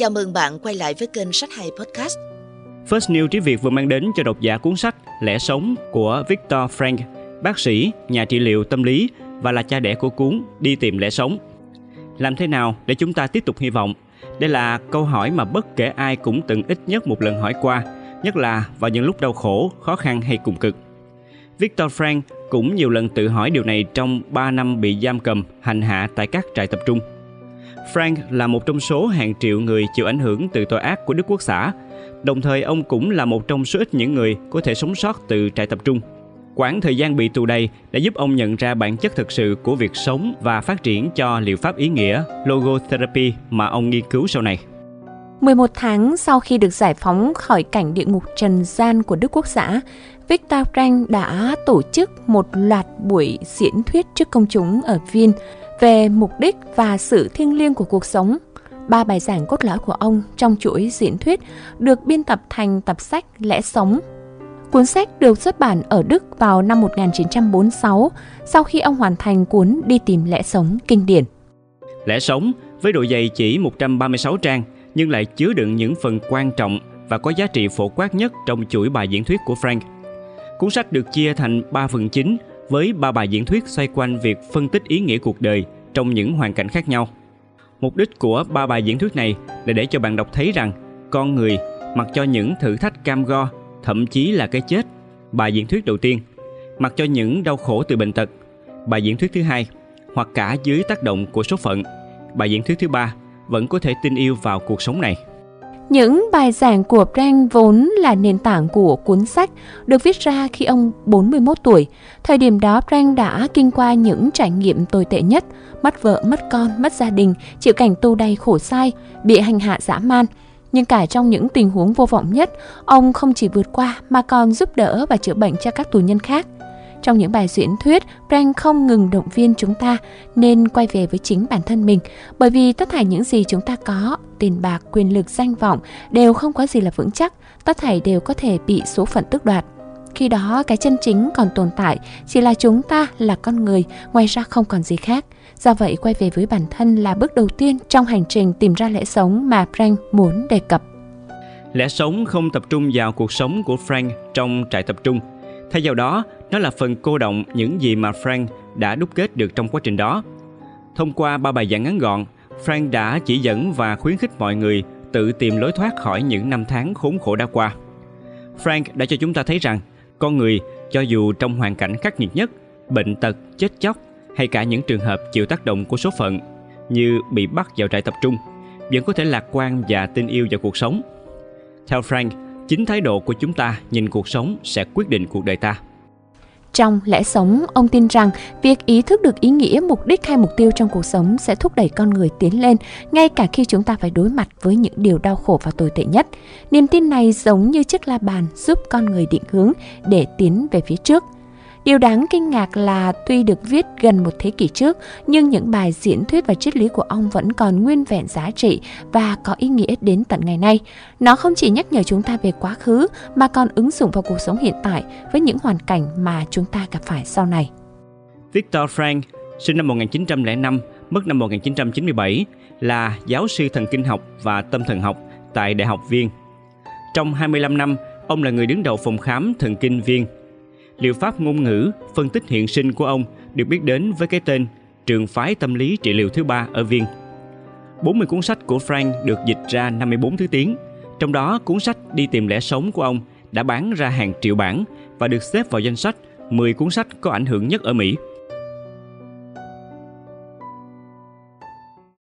Chào mừng bạn quay lại với kênh Sách Hay Podcast. First New Trí Việt vừa mang đến cho độc giả cuốn sách Lẽ sống của Victor Frank, bác sĩ, nhà trị liệu tâm lý và là cha đẻ của cuốn Đi tìm lẽ sống. Làm thế nào để chúng ta tiếp tục hy vọng? Đây là câu hỏi mà bất kể ai cũng từng ít nhất một lần hỏi qua, nhất là vào những lúc đau khổ, khó khăn hay cùng cực. Victor Frank cũng nhiều lần tự hỏi điều này trong 3 năm bị giam cầm, hành hạ tại các trại tập trung. Frank là một trong số hàng triệu người chịu ảnh hưởng từ tội ác của Đức Quốc xã. Đồng thời ông cũng là một trong số ít những người có thể sống sót từ trại tập trung. Quãng thời gian bị tù đầy đã giúp ông nhận ra bản chất thực sự của việc sống và phát triển cho liệu pháp ý nghĩa logotherapy mà ông nghiên cứu sau này. 11 tháng sau khi được giải phóng khỏi cảnh địa ngục trần gian của Đức Quốc xã, Viktor Frank đã tổ chức một loạt buổi diễn thuyết trước công chúng ở Viên về mục đích và sự thiêng liêng của cuộc sống. Ba bài giảng cốt lõi của ông trong chuỗi diễn thuyết được biên tập thành tập sách Lẽ Sống. Cuốn sách được xuất bản ở Đức vào năm 1946 sau khi ông hoàn thành cuốn Đi tìm lẽ sống kinh điển. Lẽ sống với độ dày chỉ 136 trang, nhưng lại chứa đựng những phần quan trọng và có giá trị phổ quát nhất trong chuỗi bài diễn thuyết của Frank. Cuốn sách được chia thành 3 phần chính với ba bài diễn thuyết xoay quanh việc phân tích ý nghĩa cuộc đời trong những hoàn cảnh khác nhau. Mục đích của ba bài diễn thuyết này là để cho bạn đọc thấy rằng con người mặc cho những thử thách cam go, thậm chí là cái chết. Bài diễn thuyết đầu tiên, mặc cho những đau khổ từ bệnh tật. Bài diễn thuyết thứ hai, hoặc cả dưới tác động của số phận. Bài diễn thuyết thứ ba, vẫn có thể tin yêu vào cuộc sống này. Những bài giảng của Brand vốn là nền tảng của cuốn sách, được viết ra khi ông 41 tuổi. Thời điểm đó Brand đã kinh qua những trải nghiệm tồi tệ nhất, mất vợ, mất con, mất gia đình, chịu cảnh tù đầy khổ sai, bị hành hạ dã man. Nhưng cả trong những tình huống vô vọng nhất, ông không chỉ vượt qua mà còn giúp đỡ và chữa bệnh cho các tù nhân khác. Trong những bài diễn thuyết, Frank không ngừng động viên chúng ta nên quay về với chính bản thân mình, bởi vì tất cả những gì chúng ta có, tiền bạc, quyền lực, danh vọng đều không có gì là vững chắc, tất thảy đều có thể bị số phận tước đoạt. Khi đó cái chân chính còn tồn tại chỉ là chúng ta là con người, ngoài ra không còn gì khác. Do vậy quay về với bản thân là bước đầu tiên trong hành trình tìm ra lẽ sống mà Frank muốn đề cập. Lẽ sống không tập trung vào cuộc sống của Frank trong trại tập trung. Thay vào đó, nó là phần cô động những gì mà Frank đã đúc kết được trong quá trình đó. Thông qua ba bài giảng ngắn gọn, Frank đã chỉ dẫn và khuyến khích mọi người tự tìm lối thoát khỏi những năm tháng khốn khổ đã qua. Frank đã cho chúng ta thấy rằng con người cho dù trong hoàn cảnh khắc nghiệt nhất, bệnh tật, chết chóc hay cả những trường hợp chịu tác động của số phận như bị bắt vào trại tập trung, vẫn có thể lạc quan và tin yêu vào cuộc sống. Theo Frank, chính thái độ của chúng ta nhìn cuộc sống sẽ quyết định cuộc đời ta. Trong lẽ sống, ông tin rằng việc ý thức được ý nghĩa, mục đích hay mục tiêu trong cuộc sống sẽ thúc đẩy con người tiến lên, ngay cả khi chúng ta phải đối mặt với những điều đau khổ và tồi tệ nhất. Niềm tin này giống như chiếc la bàn giúp con người định hướng để tiến về phía trước – Điều đáng kinh ngạc là tuy được viết gần một thế kỷ trước, nhưng những bài diễn thuyết và triết lý của ông vẫn còn nguyên vẹn giá trị và có ý nghĩa đến tận ngày nay. Nó không chỉ nhắc nhở chúng ta về quá khứ mà còn ứng dụng vào cuộc sống hiện tại với những hoàn cảnh mà chúng ta gặp phải sau này. Victor Frank, sinh năm 1905, mất năm 1997, là giáo sư thần kinh học và tâm thần học tại Đại học Viên. Trong 25 năm, ông là người đứng đầu phòng khám thần kinh viên liệu pháp ngôn ngữ, phân tích hiện sinh của ông được biết đến với cái tên Trường phái tâm lý trị liệu thứ ba ở Viên. 40 cuốn sách của Frank được dịch ra 54 thứ tiếng, trong đó cuốn sách Đi tìm lẽ sống của ông đã bán ra hàng triệu bản và được xếp vào danh sách 10 cuốn sách có ảnh hưởng nhất ở Mỹ.